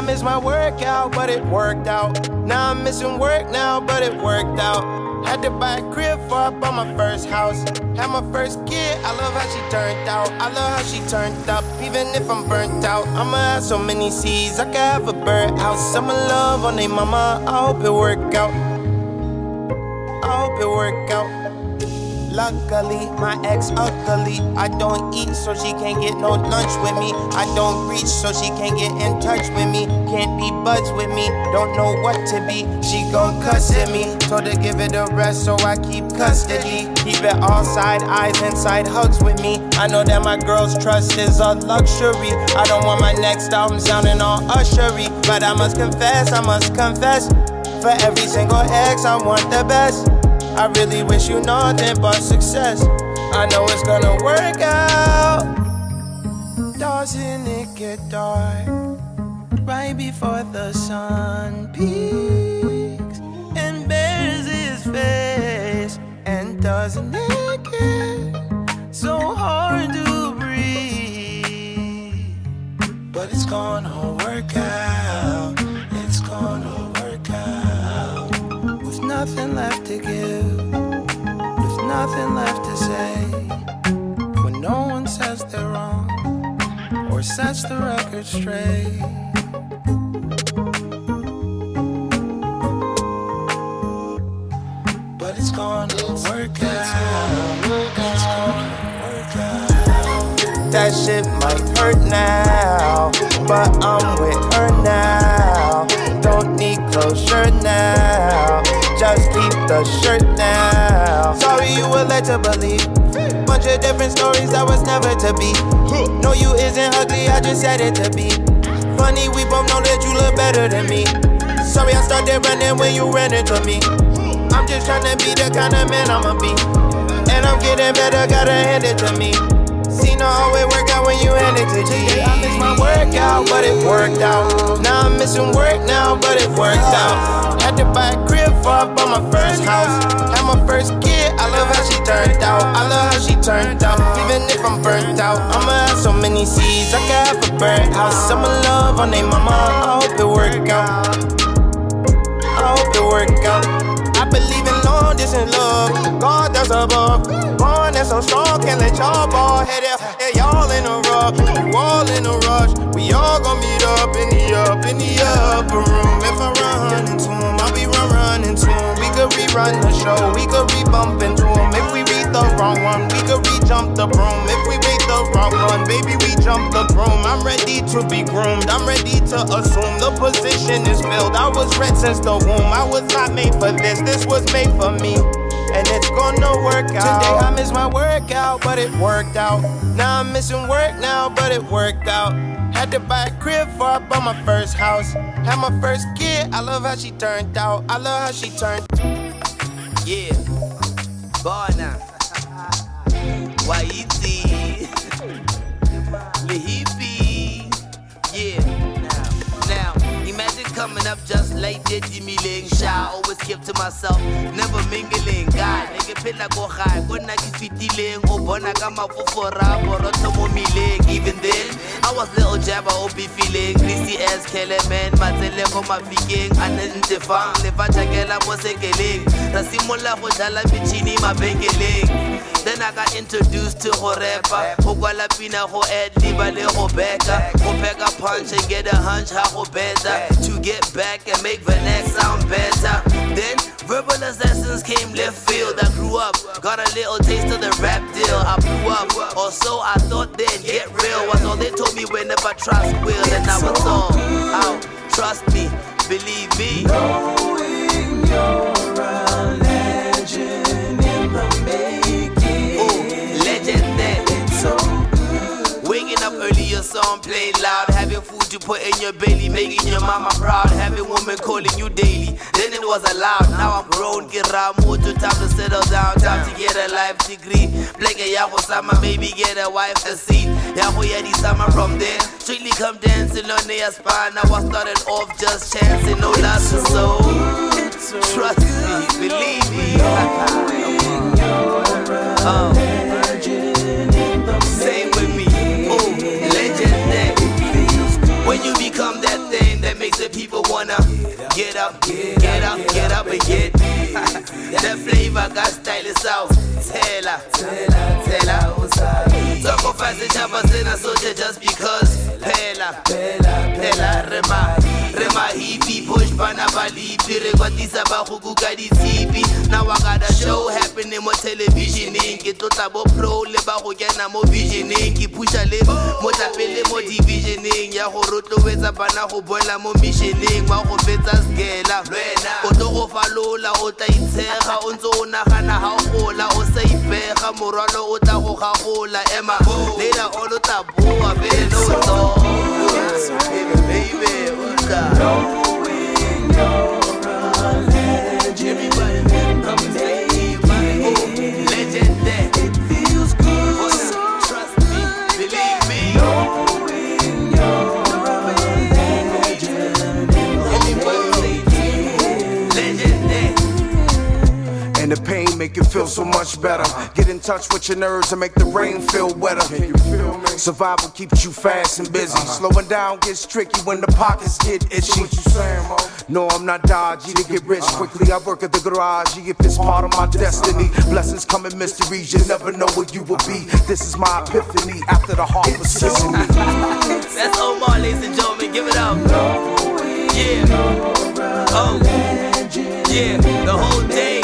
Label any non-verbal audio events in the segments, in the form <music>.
I missed my workout, but it worked out. Now I'm missing work now, but it worked out. Had to buy a crib for I bought my first house. Had my first kid, I love how she turned out. I love how she turned up, even if I'm burnt out. I'ma have so many seeds, I could have a birdhouse. I'ma love on they mama, I hope it work out. I hope it work out. Luckily, my ex ugly. I don't eat, so she can't get no lunch with me. I don't reach, so she can't get in touch with me. Can't be buds with me, don't know what to be. She gon' cuss at me. Told her give it a rest, so I keep custody. Keep it all side eyes inside hugs with me. I know that my girl's trust is a luxury. I don't want my next album sounding all ushery, but I must confess, I must confess. For every single ex, I want the best. I really wish you nothing but success. I know it's gonna work out. Doesn't it get dark right before the sun peaks and bears his face? And doesn't it get so hard to breathe? But it's gonna work out. Nothing left to give, with nothing left to say. When no one says they're wrong or sets the record straight. But it's gonna work out. It's gonna work out. That shit might hurt now, but I'm with her now. Don't need closure now. Just keep the shirt now. Sorry you were led to believe. Bunch of different stories that was never to be. No, you isn't ugly, I just said it to be. Funny, we both know that you look better than me. Sorry, I started running when you ran into me. I'm just trying to be the kind of man I'ma be. And I'm getting better, gotta hand it to me. See, no, always work out when you hand it to G. I missed my workout, but it worked out. Now I'm missing work now, but it worked out. Had to buy a crib for bought my first house. Had my first kid, I love how she turned out. I love how she turned out. Even if I'm burnt out, I'ma have so many seeds. I could have a birdhouse. I'ma love on they mama. I hope it work out. I hope it work out. I believe in long distance love. God that's above. Born that's so strong, can't let y'all ball head out. Yeah, y'all in a rush, you all in a rush. We all gon' meet up in the up in the upper room. If I run into run running to him. We could rerun the show, we could rebump into him. If we read the wrong one, we could re-jump the broom. If we read the wrong one, baby, we jump the broom. I'm ready to be groomed. I'm ready to assume the position is filled. I was red since the womb. I was not made for this. This was made for me. And it's gonna work out. Today I missed my workout, but it worked out. Now I'm missing work now, but it worked out. Had to buy a crib for I bought my first house. Had my first kid, I love how she turned out. I love how she turned. Yeah. Bona. Waiti. Lihipi. Yeah. Now, now, imagine coming up just like that Jimmy Ling Shy. Always kept to myself, never mingling. God, nigga phela go high. Go na ke fitileng. O bona ka mafofora, borotho mo mileng. Even then, I was little jabba, o be feeling. Greasy ass Keleman, matsele ko mafikeng. A ne ntse fang, le fa tšhakela mo sekeleng. Ra simolla go jala metšhini mabenkeleng. Then I got introduced to go rapper. Go kwala pina go ad liba le go beka. Go pack punch and get a hunch how go better. To get back and make the next sound better. Then verbal assassins came left field. I grew up, got a little taste of the rap deal. I blew up, or so I thought they'd get real. Was all they told me whenever trust will. And I was all out. Trust me, believe me. In your belly, making your mama proud. Having women calling you daily. Then it was allowed. Now I'm grown, get motor, time to settle down. Time to get a life degree. Black a yaho summer, maybe get a wife a seat. Yaho yadi summer from there. Strictly come dancing on their spine. I was started off just chancing, no loss of soul. Trust me, believe me. <laughs> Uh, Same with me. Oh, legendary. When you become that up, get up, get up and get. <laughs> the flavor got style is out. Tela, tela, tela, usai. Talk of fast and chapa sena soldier just because. Pela, pela, pela, rema, rema hippie push bana balipi re kwatisa ba go kuka ditshipi now I got a show happening mo televisioning eh? ke tlotla bo pro le ba go kena mo visioning ke pusha le motlapele mo divisioning ya go rotloetsa bana go boela mo wa go fetsa skela o tlo go falola o tla itshega o ntse o nagana ga gola o sa ipega morwalo o tla go gagola ema. O tla boa tlo. Baby o tla make it feel so much better. Get in touch with your nerves and make the rain feel wetter. Survival keeps you fast and busy. Slowing down gets tricky when the pockets get itchy. No, I'm not dodgy to get rich quickly. I work at the garage if it's part of my destiny. Blessings come in mysteries, you never know where you will be. This is my epiphany after the heart was sesame. That's Omar, ladies and gentlemen. Give it up. Yeah. Oh. Yeah. The whole day.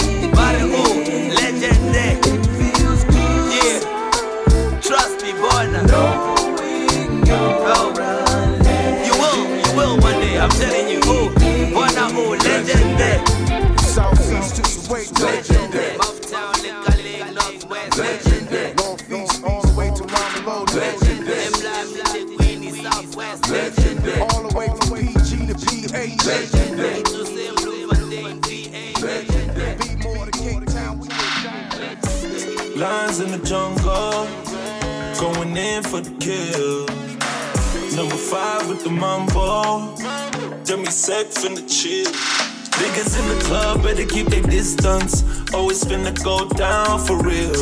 Lions in the jungle, going in for the kill. Number five with the mambo, Demi sec the chill. Niggas in the club better keep their distance. Always finna go down for real.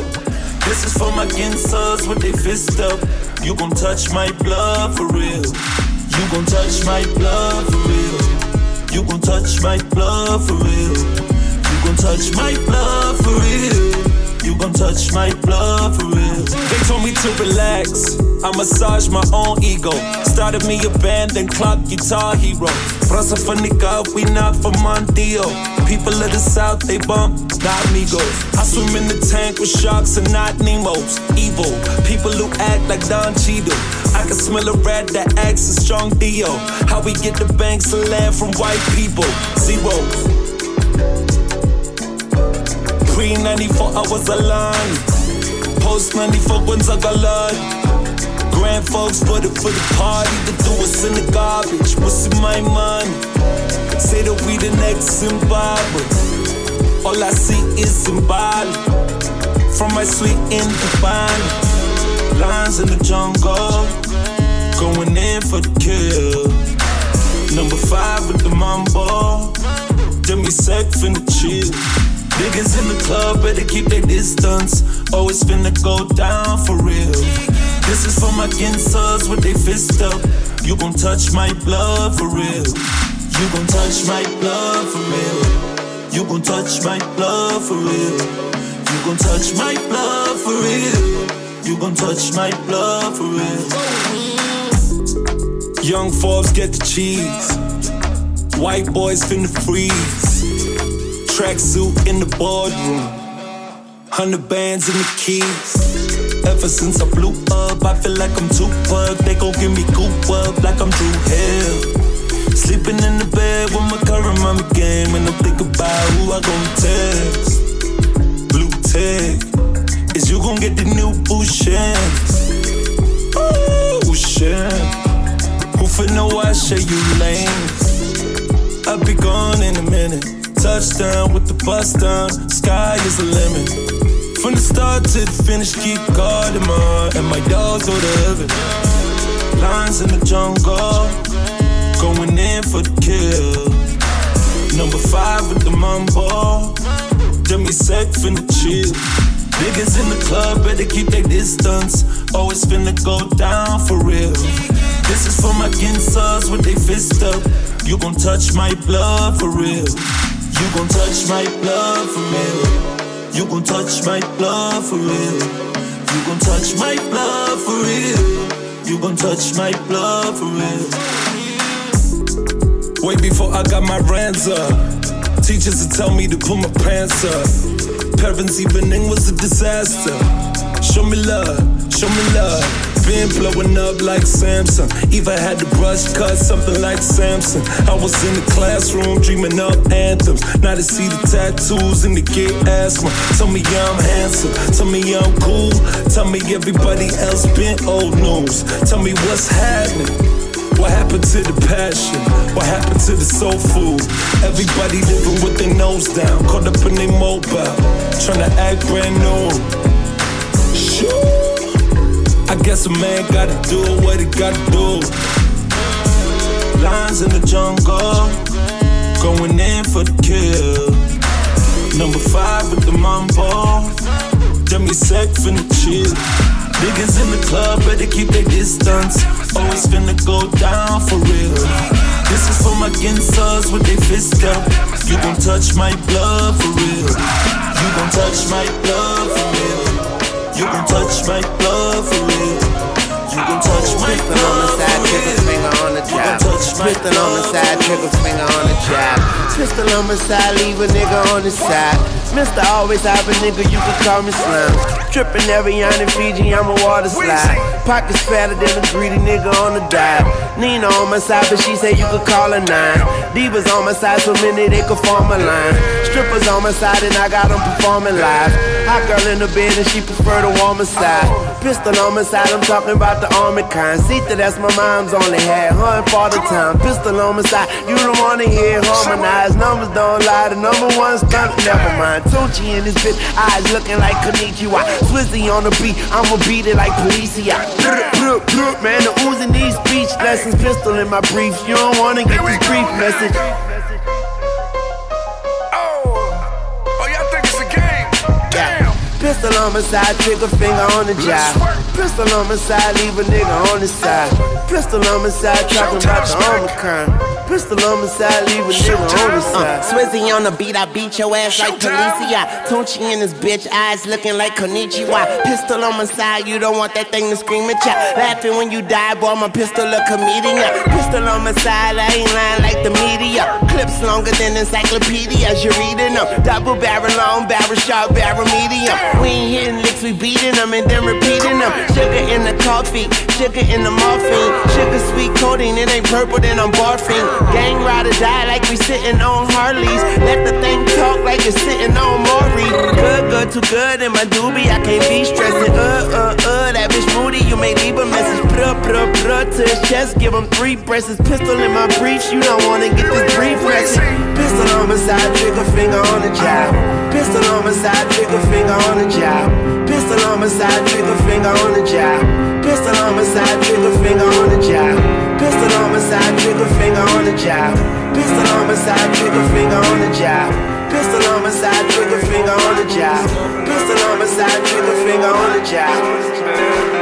This is for my ginsers with they fist up. You gon' touch my blood for real. You gon' touch my blood for real. You gon' touch my blood for real. You gon' touch my blood for real you gon' touch my blood for real. They told me to relax, I massage my own ego. Started me a band, then clock guitar hero. Brasa for nigga, we not for Mondio. People of the South, they bump, not go I swim in the tank with sharks and not Nemos. Evil, people who act like Don Cheadle. I can smell a rat that acts a strong deal. How we get the banks of land from white people. Zero. Pre-94, I was. Post-94, ones I got love? Grand folks put it for the party to do us in the garbage. What's in my mind? Say that we the next Zimbabwe. All I see is Zimbabwe. From my sweet in Japan. Lines in the jungle. Going in for the kill. Number five with the mambo. Demi sec the chill. Niggas in the club better keep their distance. Always finna go down for real. This is for my ginsers with they fist up. You gon' touch my blood for real. You gon' touch my blood for real. You gon' touch my blood for real. You gon' touch my blood for real. You gon' touch my blood for real. Young Forbes get the cheese. White boys finna freeze. Tracksuit in the boardroom. Hundred bands in the keys. Ever since I blew up, I feel like I'm Tupac. They gon' give me goop up like I'm Drew Hill. Sleeping in the bed with my current mama game, and I'm thinking about who I gon' text. Blue tag, is you gon' get the new Bouchons? Ooh, shit. Who finna wash you lanes? I'll be gone in a minute. Touchdown with the bust down, sky is the limit. From the start to the finish, keep guarding my and my dogs go to heaven. Lions in the jungle, going in for the kill. Number five with the mambo, Demi in the chill. Niggas in the club better keep their distance. Always finna go down for real. This is for my ginsers with they fist up. You gon' touch my blood for real. You gon' touch my blood for real. You gon' touch my blood for real. You gon' touch my blood for real. You gon' touch my blood for real. Way before I got my rands up. Teachers would tell me to pull my pants up. Parents evening was a disaster. Show me love, show me love. Been blowing up like Samsung. Even had the brush cut, something like Samson. I was in the classroom dreaming up anthems. Now to see the tattoos and to get asthma. Tell me I'm handsome, tell me I'm cool. Tell me everybody else been old news. Tell me what's happening. What happened to the passion? What happened to the soul food? Everybody living with their nose down, caught up in their mobile, trying to act brand new. Sure. I guess a man gotta do what he gotta do. Lines in the jungle, going in for the kill. Number five with the mambo, Demi sec finna chill. Niggas in the club better keep their distance. Always finna go down for real. This is for my ginsas with their fist up. You gon' touch my blood for real. You gon' touch my blood for real. You can touch my blood for real. You gon' touch my Twisting on the side, trigger finger on the You gon' jab. touch my Twisting on the side, trigger finger on the jab. Pistol on my side, leave a nigga on the side. Mister always have a nigga, you can call me slim. Trippin' every yarn in Fiji, I'm a water slide. Pockets fatter than a greedy nigga on the dive. Nina on my side, but she say you could call her nine. Divas on my side, so many they could form a line. Strippers on my side, and I got them performing live. Hot girl in the bed, and she prefer the warmer side. Pistol on my side, I'm talking about the army kind. Sita, that's my mom's only had. Her and father time. Pistol on my side, you don't wanna hear harmonized. Numbers don't lie, the number one stunt, never mind. Tunchi in this bitch, eyes looking like Konnichiwa. Swizzy on the beat, I'ma beat it like Policia. Man, the oozing these speech lessons. Pistol in my briefs, you don't wanna get this brief message. Pistol on my side, trigger finger on the job. Pistol on my side, leave a nigga on the side. Pistol on my side, talking about the Omicron. Pistol on my side, leave a nigga on the side. Swizzy on the beat, I beat your ass like Policia. Tunchi in this bitch, eyes looking like Konnichiwa. Pistol on my side, you don't want that thing to scream at ya. Laughing when you die, boy, my pistol a comedian. Pistol on my side, I ain't lying like the media. Clips longer than encyclopedias, you're reading them. Double barrel long, barrel sharp, barrel medium. We ain't hitting licks, we beating them and then repeating them. Sugar in the coffee, sugar in the morphine. Sugar sweet coating, it ain't purple, then I'm barfing. Gang ride or die like we sitting on Harleys. Let the thing talk like it's sitting on Maury. Good, good, too good in my doobie, I can't be stressing. Uh, uh, uh, that bitch moody, you may leave a message. Bruh, bruh, bruh, to his chest, give him three breaths. Pistol in my briefs, you don't wanna get this brief message. My side, trigger finger on the job. Pistol on my side, trigger finger on the job. Pistol on my side, trigger finger on the job. Pistol on my side, trigger finger on the job. Pistol on my side, trigger finger on the job. Pistol on my side, trigger finger on the job. Pistol on my side, trigger finger on the job. Pistol on my side, trigger finger on the job.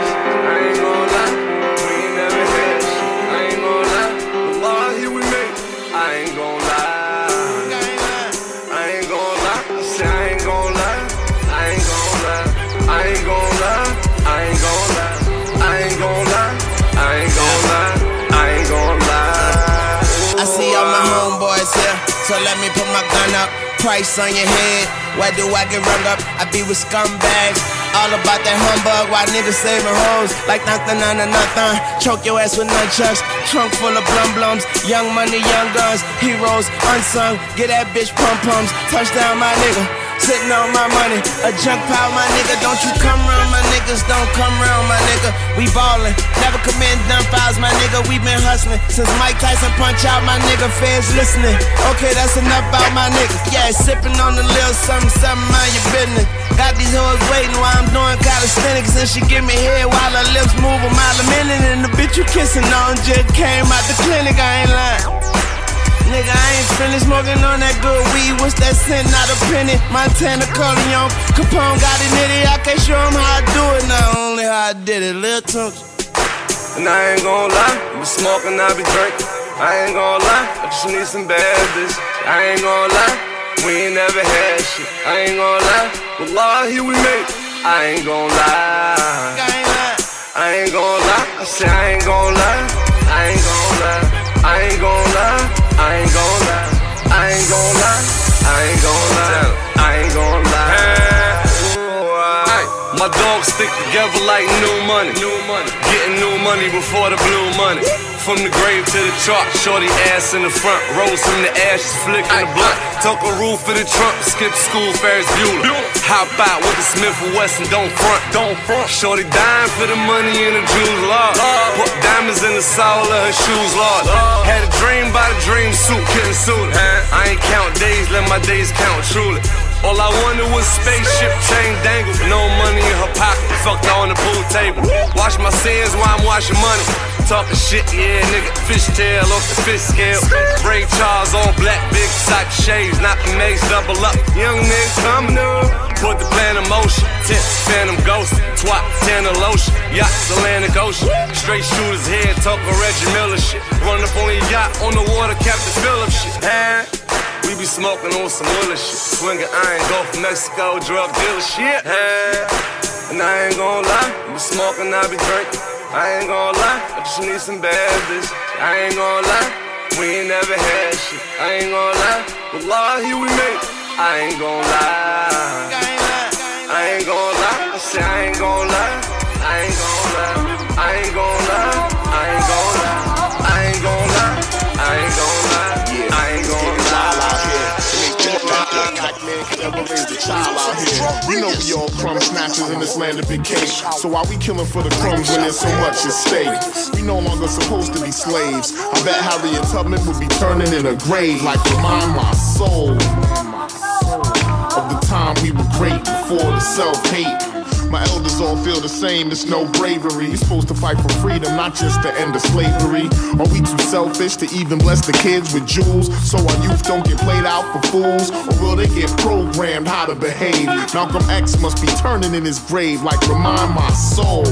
Price on your head, why do I get rung up? I be with scumbags, all about that humbug. Why niggas saving hoes like nothing under nothing? Choke your ass with nunchucks, trunk full of blum blums. Young money, young guns, heroes unsung. Get that bitch pum pums, touchdown my nigga. Sitting on my money, a junk pile, my nigga. Don't you come round, my niggas. Don't come round, my nigga. We ballin', never commit dumb files, my nigga. We been hustling since Mike Tyson punch out, my nigga. Fans listening. Okay, that's enough about my niggas. Yeah, sipping on a little something, something, mind your business. Got these hoes waiting while I'm doing calisthenics, and she give me head while her lips move a mile a minute. And the bitch you kissing on just came out the clinic. I ain't lying. Nigga, I ain't finished smoking on that good weed. What's that scent? Not a penny. Montana Corleone. Capone got it nitty. I can't show him how I do it. Not only how I did it. Lil Tunch. And I ain't gon' lie, I be smoking, I be drinking. I ain't gon' lie, I just need some bad bitch. I ain't gon' lie, we ain't never had shit. I ain't gon' lie, Wallahi we made it. I ain't gon' lie. I ain't gon' lie, I say I ain't gon' lie. I ain't gon' lie, I ain't gon' lie. I ain't gon' lie, I ain't gon' lie. I ain't gon' lie, I ain't gon' lie. My dogs stick together like new money. New money. Getting new money before the blue money. From the grave to the chart, shorty ass in the front. Rose from the ashes, flicking the blunt. Took a roof in the trunk, skip school, Ferris Bueller. Hop out with the Smith and Wesson, don't front, don't front. Shorty dying for the money and the jewels, Lord. Put diamonds in the sole of her shoes, Lord. Had a dream by the dream suit, couldn't suit it. I ain't count days, let my days count truly. All I wanted was spaceship chain dangle. No money in her pocket, fucked on the pool table. Wash my sins while I'm washing money. Talking shit, yeah, nigga. Fishtail off the fish scale. Ray Charles all black, big sock shades, not the maze, double up. Young nigga coming up. Put the plan in motion. Tint, phantom ghost. Twat, tanner lotion. Yachts, Atlantic Ocean. Straight shooters head, talking Reggie Miller shit. Run up on your yacht on the water, Captain Phillips shit. Huh? We be smoking on some Willa shit. Swinging iron, go from Mexico, drug dealer shit. Hey, and I ain't gon' lie, I be smoking, I be drinking. I ain't gon' lie, I just need some bad bitch. I ain't gon' lie, we ain't never had shit. I ain't gon' lie, Wallahi we made it. I ain't gon' lie. I ain't gon' lie, I say I ain't gon' lie. I ain't gon' lie, I ain't gon' lie. I ain't gon' lie, I ain't gon' lie. I ain't gon' lie, ever raise a child out here. We know we all crumb snatchers in this land of big cake. So why we killing for the crumbs when there's so much at stake? We no longer supposed to be slaves. I bet Harriet Tubman would be turning in a grave like remind my soul of the time we were great before the self-hate. My elders all feel the same, it's no bravery. You're supposed to fight for freedom, not just the end of slavery. Are we too selfish to even bless the kids with jewels? So our youth don't get played out for fools? Or will they get programmed how to behave? Malcolm X must be turning in his grave, like remind my soul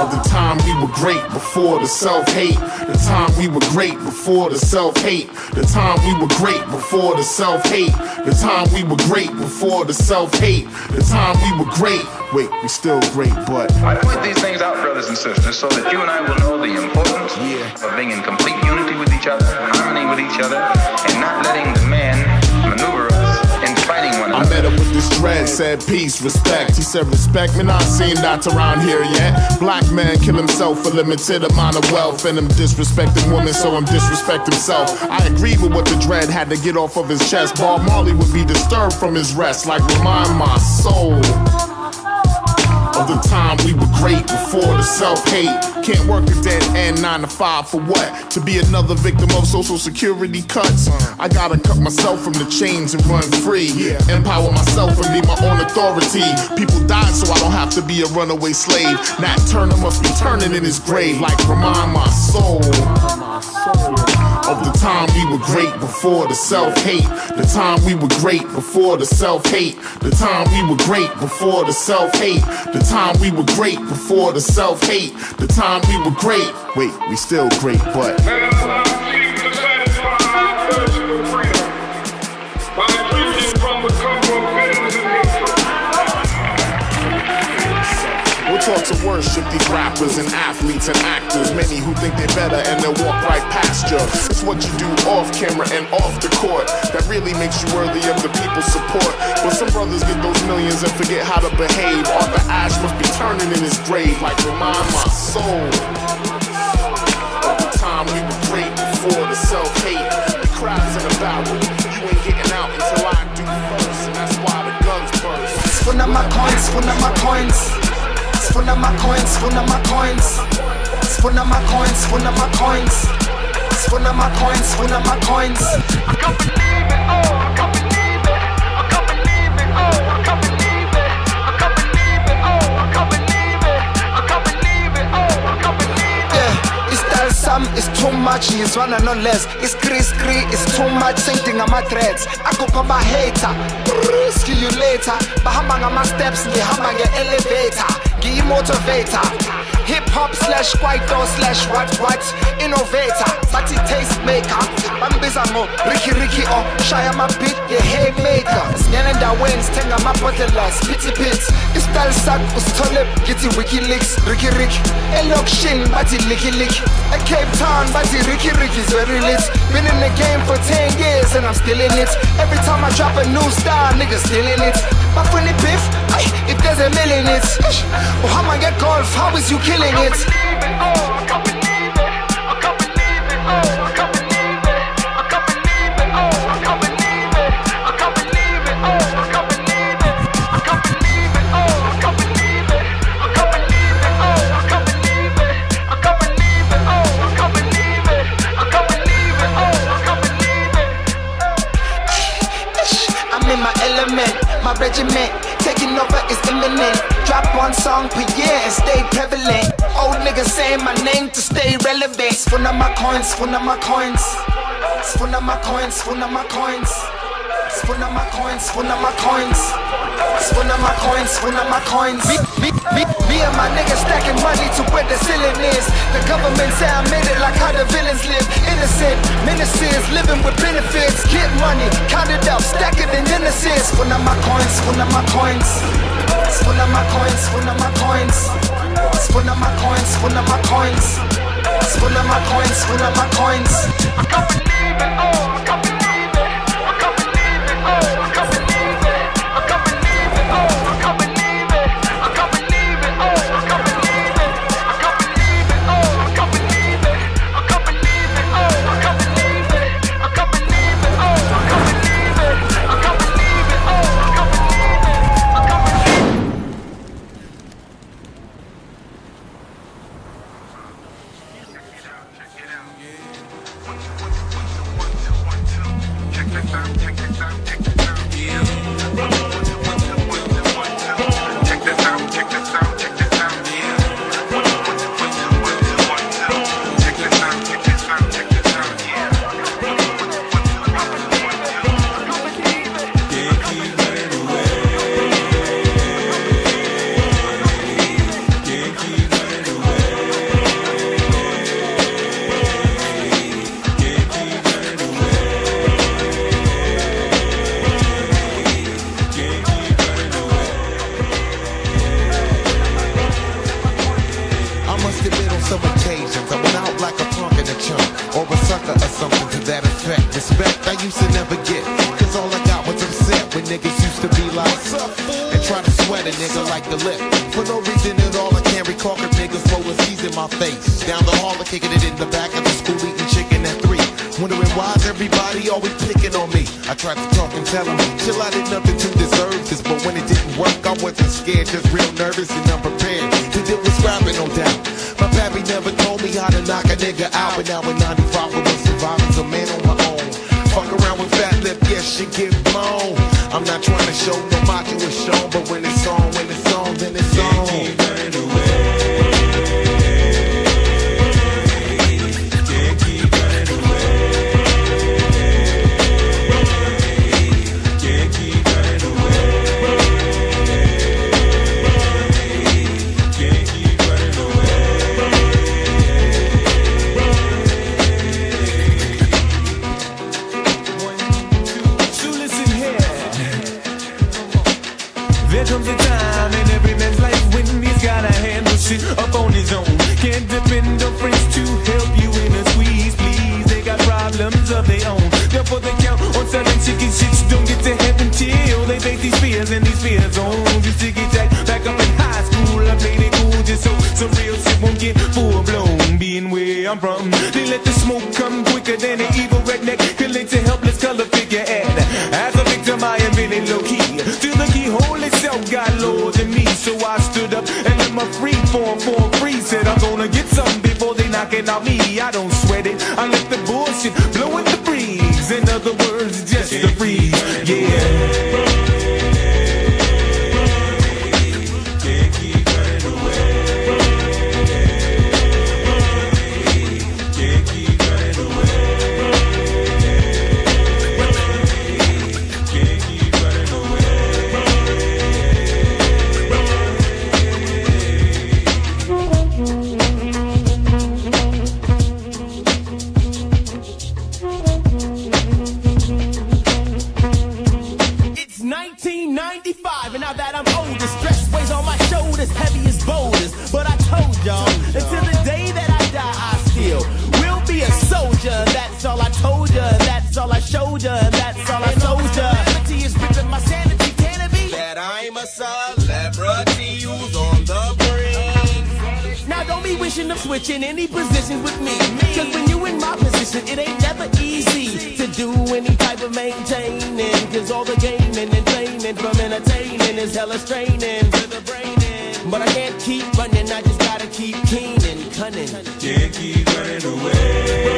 of the time we were great before the self-hate. The time we were great before the self-hate. The time we were great before the self-hate. The time we were great before the self-hate. The time we were great. Wait, we still great, but I point these things out, brothers and sisters, so that you and I will know the importance of being in complete unity with each other, harmony with each other, and not letting the man I met him with this dread, said peace, respect. He said respect, man, I seen that around here yet. Black man kill himself for limited amount of wealth, and him disrespecting women, so disrespect himself. I agree with what the dread had to get off of his chest. Bob Marley would be disturbed from his rest, like remind my soul of the time we were great before the self-hate. Can't work a dead end nine to five for what? To be another victim of social security cuts. I gotta cut myself from the chains and run free. Empower myself and be my own authority. People died so I don't have to be a runaway slave. Nat Turner must be turning in his grave, like remind my soul of the time we were great before the self-hate. The time we were great before the self-hate. The time we were great before the self-hate. The time we were great before the self-hate. The time we were great. Wait, we still great, but taught to worship these rappers and athletes and actors. Many who think they're better and they'll walk right past you. It's what you do off camera and off the court that really makes you worthy of the people's support. But some brothers get those millions and forget how to behave. Arthur Ashe must be turning in his grave, like remind my soul of the time we were great before the self-hate. The crowds in the barrel, you ain't getting out until I do first, and that's why the guns burst. Spuna my coins, spuna my coins. Spuna my coins, spuna my coins. Spuna my coins, spuna my coins. Spuna my coins, spuna my coins. I can't believe it, oh, I can't believe it. I can't believe it, oh, I can't believe it. I can't believe it, oh, I can't believe it. I can't believe it, oh, I can't believe it. Yeah, it's that some is too much, is one and no less. It's Chris Cree, it's too much, same thing on my threads. I go for my hater, see you later. Bahamba ngama steps, ngihamba nge elevator, ngiyi motivator. Hip hop slash kwaito slash what what? Innovator. Bathi taste maker bambiza ngo Ricky Ricky or shaya beat the haymaker singena endaweni sithenga amabhodlela spithi pit istyle sak usithole ngithi wikileaks Ricky Ricky elokishini bathi licky lick. A Cape Town bathi Ricky Ricky is very lit. Been in the game for 10 years and I'm still in it. Every time I drop a new style niggas still in it my funny ay, if there's a million it. Muhammad oh, get golf how is you killing it? I'm my regiment taking over is imminent. Drop one song per year and stay prevalent. Old niggas saying my name to stay relevant. Spoon of my coins, spoon of my coins. Spoon of my coins, spoon of my coins. Spoon of my coins, spoon of my coins. Spoon of my coins, spoon of my coins. Me, me, me, me and my niggas stacking money to where the ceiling is. The government say I made it like how the villains live. Innocent menaces, living with benefits. Get money, count it up, stack it in Genesis. Spoon of my coins, spoon of my coins. Spoon of my coins, spoon of my coins. Spoon of my coins, spoon of my coins. Spoon of my coins, spoon of my coins. I can't believe it, oh, nigga like the lip. For no reason at all I can't recall cause niggas rolling C's in my face. Down the hall and kicking it in the back of the school eating chicken at three. Wondering why's everybody always picking on me? I tried to talk and tell them Chill I did nothing to deserve this. But when it didn't work I wasn't scared Just real nervous and unprepared To deal with scrapping no doubt. My pappy never told me how to knock a nigga out But now in 95 I was surviving a man on my own. Fuck around with fat lip, yes, she get blown I'm not trying to show no macho is shown But when it's on, when it's on, then it's on on certain chicken shits don't get to heaven till they face these fears and these fears on. Used to get back up in high school. I played it cool just so some real shit won't get full blown. Being where I'm from, they let the smoke come quicker than an evil redneck killing to helpless color figure and as a victim I am really low key till the keyhole itself got lower than me so I stood up and let my free form form free said I'm gonna get something before they knocking out me I don't sweat it I let the from entertaining is hella straining to the brain. But I can't keep running, I just gotta keep keen and cunning. Can't keep running away.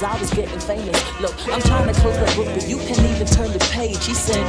Cause I was getting famous. Look, I'm trying to close that book, but you can't even turn the page. He said,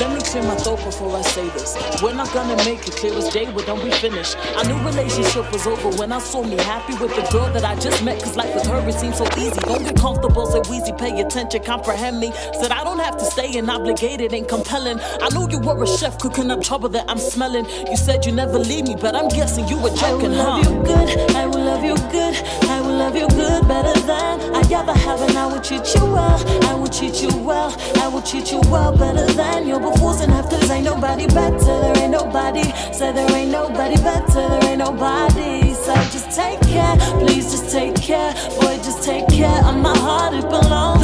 Let me clear my throat before I say this. We're not gonna make it clear as day, but don't we finish? I knew relationship was over when I saw me happy with the girl that I just met. Cause life with her, it seems so easy. Don't get comfortable, so easy. Pay attention, comprehend me. Said I don't have to stay and obligated and compelling. I knew you were a chef cooking up trouble that I'm smelling. You said you never leave me, but I'm guessing you were joking, I will huh? love you good. I will love you good. I love you good better than I ever have, and I will treat you well. I will treat you well. I will treat you well better than your befores and afters. Ain't nobody better. There ain't nobody. Say there ain't nobody better. There ain't nobody. So just take care. Please just take care. Boy, just take care of my heart. It belongs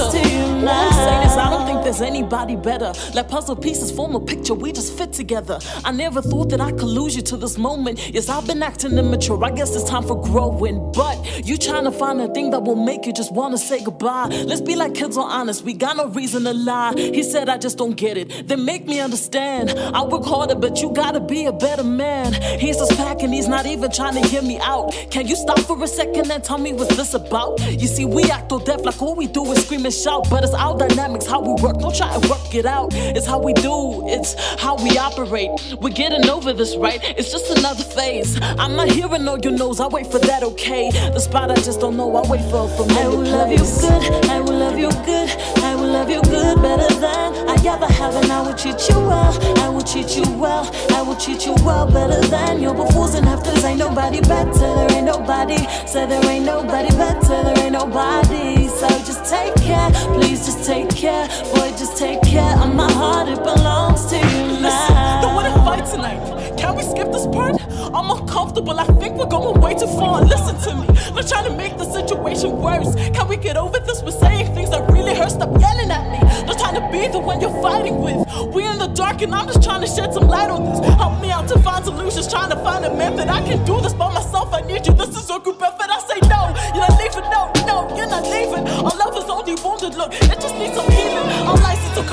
there's anybody better. Let puzzle pieces form a picture, we just fit together. I never thought that I could lose you to this moment. Yes, I've been acting immature. I guess it's time for growing. But you trying to find a thing that will make you just wanna say goodbye. Let's be like kids or honest. We got no reason to lie. He said I just don't get it. Then make me understand. I work harder, but you gotta be a better man. He's just packing, he's not even trying to hear me out. Can you stop for a second and tell me what's this about? You see, we act all deaf like all we do is scream and shout. But it's our dynamics, how we work. Don't try to work it out. It's how we do, it's how we operate. We're getting over this, right? It's just another phase. I'm not hearing all your no's, I wait for that, okay? The spot I just don't know, I wait for a I will love you good. I will love you good. I will love you good better than I ever have, and I will treat you well. I will treat you well. I will treat you well better than your befores and afters. Ain't nobody better. There ain't nobody. Say there ain't nobody better. There ain't nobody. So just take care. Please just take care. Boy, just take care of my heart. It belongs to you Listen, don't wanna fight tonight. Can we skip this part? I'm uncomfortable. I think we're going way too far. Listen to me. Not trying to make the situation worse. Can we get over this? We're saying things that really hurt. Stop yelling at me. Not trying to be the one you're fighting with. We're in the dark and I'm just trying to shed some light on this. Help me out to find solutions. Trying to find a method. I can do this by myself. I need you. This is a group effort. I say no. You're not leaving. No, no, you're not leaving. Our love is only wounded. Look, it just needs some healing.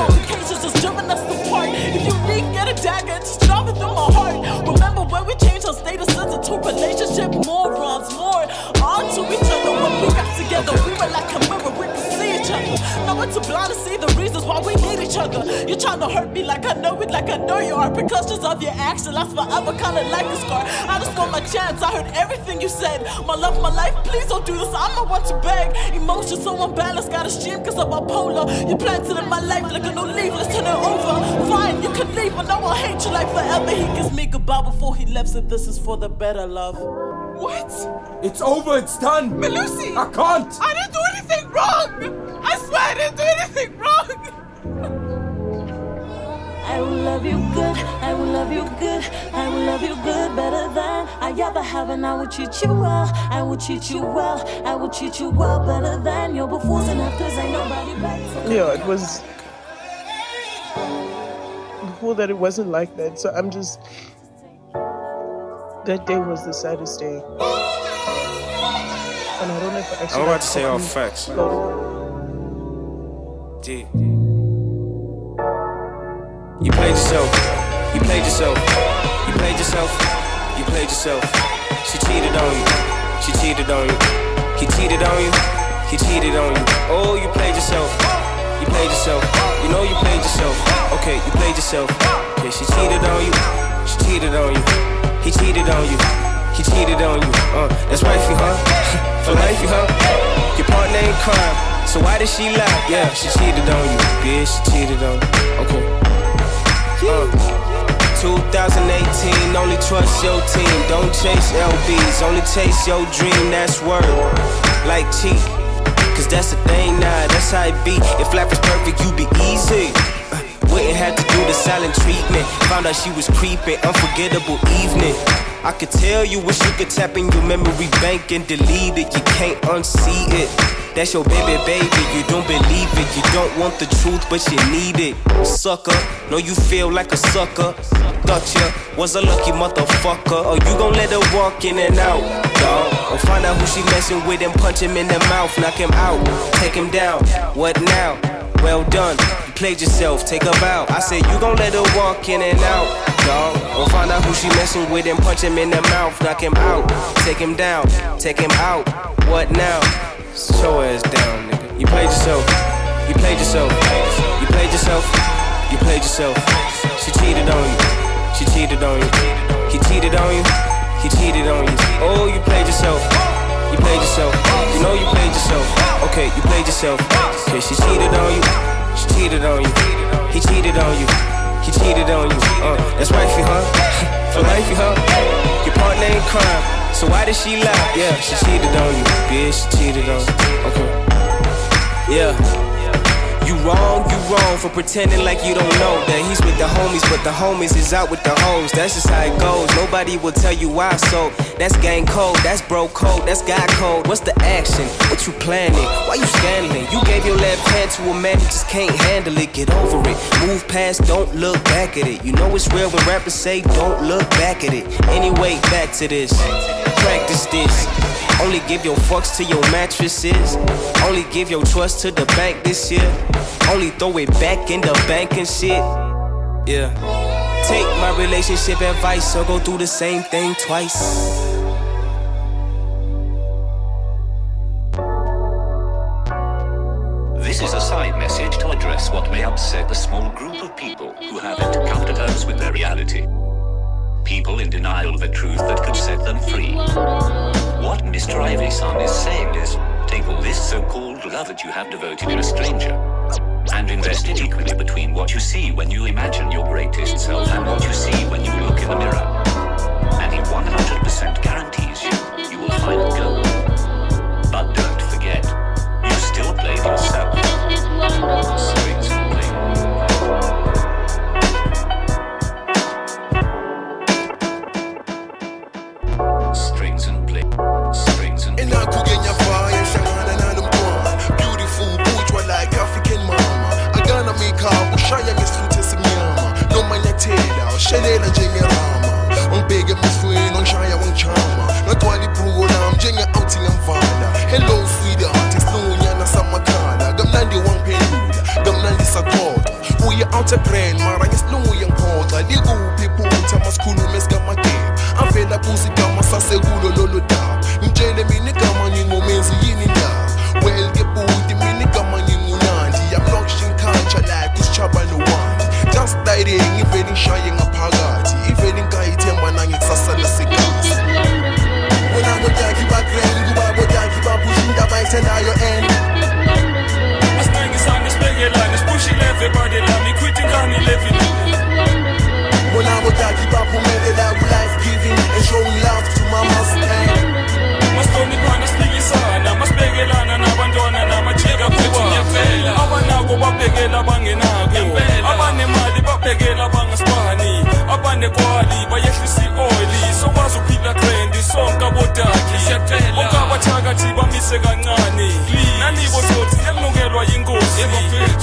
Complications just driven us apart. If you need, get a dagger. Just drive it through my heart. Remember when we changed our statuses into relationship morons, more onto each other. When we got together, we were like a mirror. We could see each other. Now we're too blind to see the reasons why we need each other. You're trying to hurt me like I know like I know you are. Precautions of your action lasts forever, kinda like a scar. I just want my chance. I heard everything you said. My love, my life, please don't do this. I'm not one to beg. Emotions so unbalanced, got a stream cause I'm bipolar. You planted in my life like a new leaf, let's turn it over. Fine, you can leave, but no, I'll hate you like forever. He gives me goodbye before he left, so this is for the better love. What? It's over, it's done. Melusi! I can't. I didn't do anything wrong! I swear I didn't do anything wrong! I will love you good. I will love you good. I will love you good better than I ever have, and I will treat you well. I will treat you well. I will treat you well better than your befores and afters. Ain't nobody better. Yeah, it was before that. It wasn't like that. So I'm just that day was the saddest day, and I don't know if I actually. I'm about to say all properly facts. Oh. thought- D. You played yourself. You played yourself. You played yourself. You played yourself. She cheated on you. She cheated on you. He cheated on you. He cheated on you. Oh, you played yourself. You played yourself. You know you played yourself. Okay, you played yourself. Okay, she cheated on you. She cheated on you. he cheated on you. He cheated on you. Uh, that's wifey, huh? For life, huh? Your partner ain't crime. So why did she lie? Yeah, she cheated on you. Bitch, she cheated on you. Okay. Uh, 2018, only trust your team. Don't chase LBs, only chase your dream. That's word. Like cheat. Cause that's the thing now, that's how it be. If life was perfect, you be easy. Wouldn't have to do the silent treatment. Found out she was creeping, unforgettable evening. I could tell you wish you could tap in your memory bank and delete it. You can't unsee it. That's your baby, baby. You don't believe it. You don't want the truth, but you need it. Sucker, know you feel like a sucker. Gotcha, was a lucky motherfucker. Or you gon' let her walk in and out, dog. Or find out who she messing with and punch him in the mouth, knock him out, take him down. What now? Well done, you played yourself, take her bow. I said you gon' let her walk in and out, dog. Or find out who she messing with and punch him in the mouth, knock him out, take him down, take him out. What now? Show ass down, nigga. You played yourself, you played yourself, you played yourself, you played yourself. She cheated on you, she cheated on you. He cheated on you, he cheated on you. Oh, you played yourself. You played yourself. You know you played yourself. Okay, you played yourself. Okay, she cheated on you. Cheated on you. He cheated on you. He cheated on you. Uh, that's wifey, huh? <laughs> For lifey, huh? Your partner ain't crime. So why did she lie? Yeah, she cheated on you. Bitch, she cheated on you. Okay. Yeah. You wrong, you wrong for pretending like you don't know that he's with the homies, but the homies is out with the hoes. That's just how it goes. Nobody will tell you why. So that's gang code, that's bro code, that's guy code. What's the action? What you planning? Why you scanning? You gave your left hand to a man who just can't handle it. Get over it. Move past, don't look back at it. You know it's real when rappers say don't look back at it. Anyway, back to this. Practice this. Only give your fucks to your mattresses. Only give your trust to the bank this year. Only throw it back in the bank and shit. Yeah. Take my relationship advice or go through the same thing twice. This is a side message to address what may upset a small group of people who haven't come to terms with their reality. People in denial of the truth that could set them free. What Mr. Ivyson is saying is take all this so called love that you have devoted in a stranger and invest it equally between what you see when you imagine your greatest self and what you see when you look in the mirror. And he 100% guarantees you, you will find gold.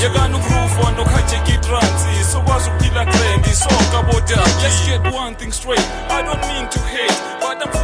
Yekani ukurufwa nokhajeka itransi sokwazi ukuphila sonke let's get one thing straight. I don't mean to hate but amfuna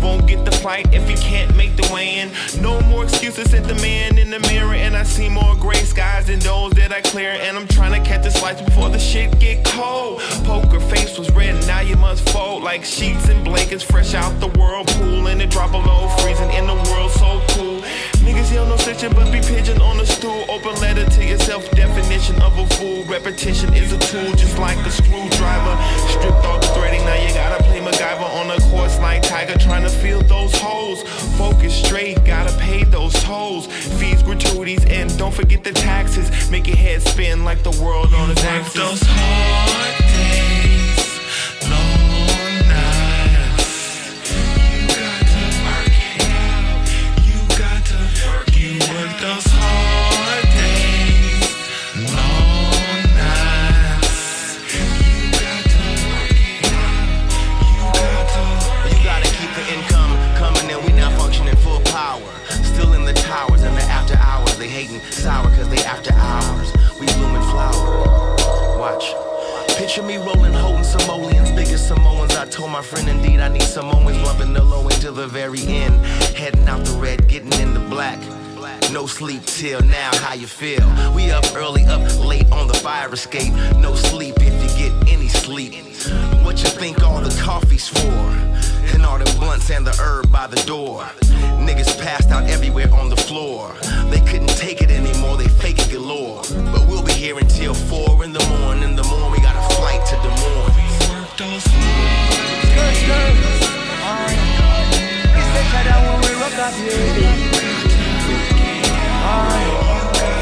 Won't get the Consistent the way in. No more excuses, said the man in the mirror, and I see more gray skies than those that I clear. And I'm trying to catch this light before the shit get cold. Poker face was red, now you must fold like sheets and blankets fresh out the whirlpool. And it drop below, freezing in the world so cool. Niggas yell no stitching, but be pigeon on the stool. Open letter to yourself, definition of a fool. Repetition is a tool, just like a screwdriver. Stripped all the threading, now you gotta play MacGyver on a course like Tiger, trying to fill those holes. Focus straight, gotta pay those tolls. Fees, gratuities, and don't forget the taxes. Make your head spin like the world on its axis. Those hard my friend indeed I need some moments bumping the low end to the very end. Heading out the red, getting in the black. No sleep till now, how you feel? We up early, up late on the fire escape. No sleep if you get any sleep. What you think all the coffee's for? And all them blunts and the herb by the door. Niggas passed out everywhere on the floor. They couldn't take it anymore, they fake it galore. But we'll be here until four in the morning. In the morning, we got a flight to Des Moines. We Those skirt,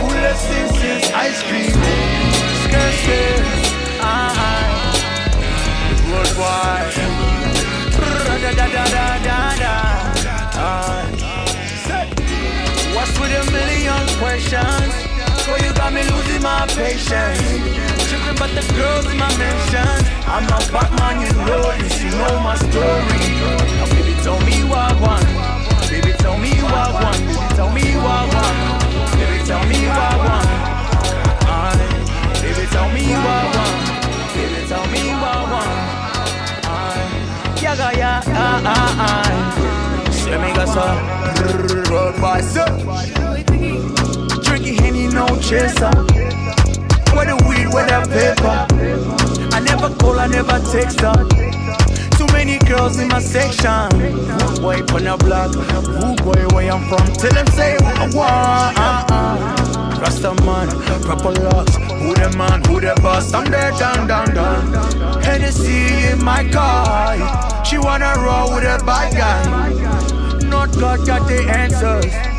Who this is ice cream? Worldwide. Da da da da da da. What's with a million questions? So you got me losing my patience. Tripping but the girls in my mentions. I'm a Batman, you know this, you know my story. Now baby, tell me what I want. Baby, tell me what I want. Baby, tell me what I want. Baby, tell me what I want. Baby, tell me what I want. Baby, tell me what I want. Aye. Yaga ya, ah ah ah. So, road boy so. Drinking henny, no chaser. Where the weed, where the paper. I never call, I never text her. Too many girls in my section. Rude boy on the block. Rude boy where I'm from. Tell them say what I want. Uh-uh. Ah, ah. Rasta man, proper locks. Who the man, who the boss? I'm there, down, down, down. Hennessy in my car. She wanna roll with a bad guy. Not God got the answers.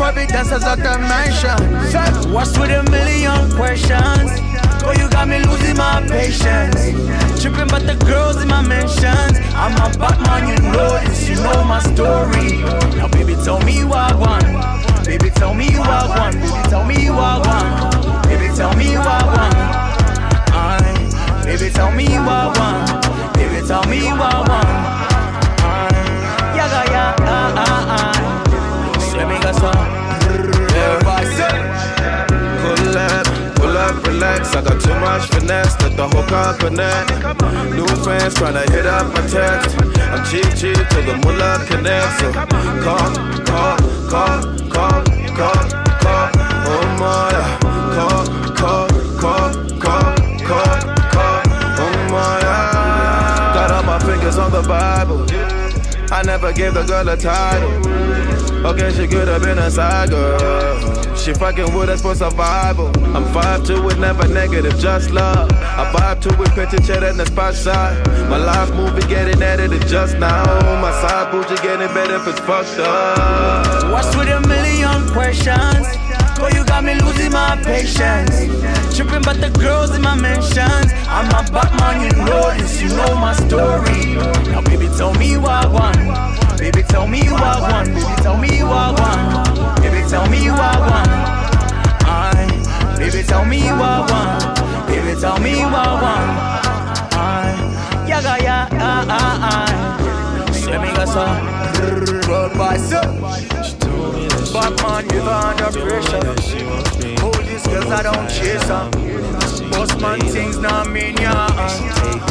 Dancers at the mansion. What's with a million questions? Oh, you got me losing my patience. Tripping but the girls in my mentions. I'm a Batman, you know this, you know my story. Now, baby, tell me what I want. Baby, tell me what I want. Baby, tell me what I want. Baby, tell me what I want. Aye. Baby, tell me what I want. Baby, tell me what I want. Aye. Yaga, ya, up. I got too much finesse, let the whole connect. New fans tryna hit up my text. I'm cheap, cheap till the mullah connects. So call, call, call, call, call, call. Oh my, call, call, call, call, call, call. Oh my, got all my fingers on the Bible. I never gave the girl a title. Okay, she could have been a side girl. She fucking with us for survival. I'm 5'2 with never negative, just love. I vibe to with picture cheddar in the spot shot. My life movie getting edited just now. My side bougie getting better if it's fucked up. What's with a million questions? Oh, you got me losing my patience. Tripping but the girls in my mentions. I'm a Batman, you know this, you know my story. Now, baby, tell me what I want. Baby, tell me what I want. Baby, tell me what I want. Baby, tell me what I want. Aye. Baby, tell me what I want. Baby, tell me what one I. Yaga, ya, ah, ah, ah. Say me go so. Road by so. Batman, you under pressure. Hold these girls, I don't chase them. Postman things not mean ya.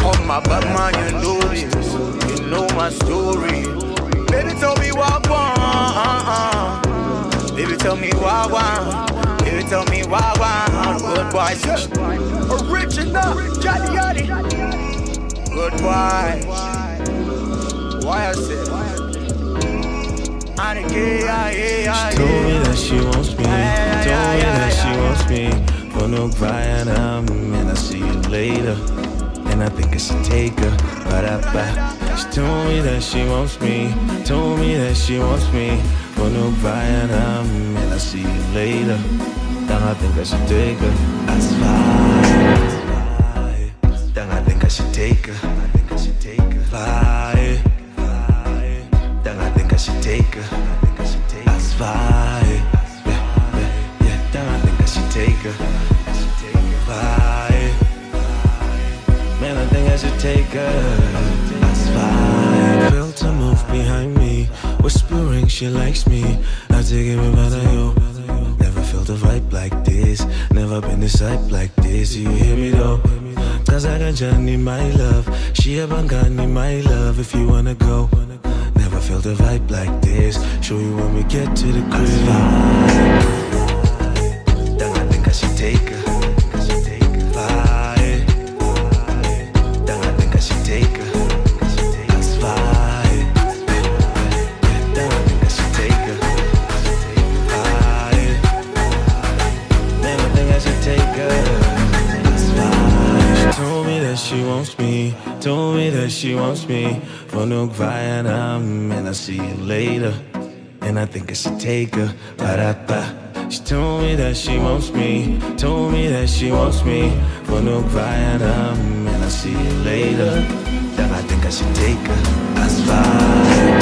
Oh my Batman, you know this. You know my story. Baby, tell me what I want. Baby, tell me why, why. Baby, tell me why, why. Good boy, Original, Johnny Yachty. Good boy. Why I say? She told me that she wants me. Told me that she wants me. For no crying, um, and I see you later. And I think I should take her. Ba-da-ba. She told me that she wants me. Told me that she wants me. For no crying, um, and I see you later. Then I think I should take her. That's fine. Then I think I should take her. I think I should take her. Fly. Then I think I should take her. I think I should take her. That's fine. Yeah, yeah, yeah. Then I think I should take her. Fly. Man, I think I should take her. Behind me, whispering she likes me. I take it with yo. Never felt a vibe like this. Never been this hype like this. You hear me though? Cause I got Johnny, my love. She have Bangani, my love. If you wanna go. Never felt a vibe like this. Show you when we get to the crib. I think I should take me. For no crying, um, and I see you later. And I think I should take her. Ba-da-ba. She told me that she wants me. Told me that she wants me. For no crying, um, and I see you later. Then I think I should take her. That's fine.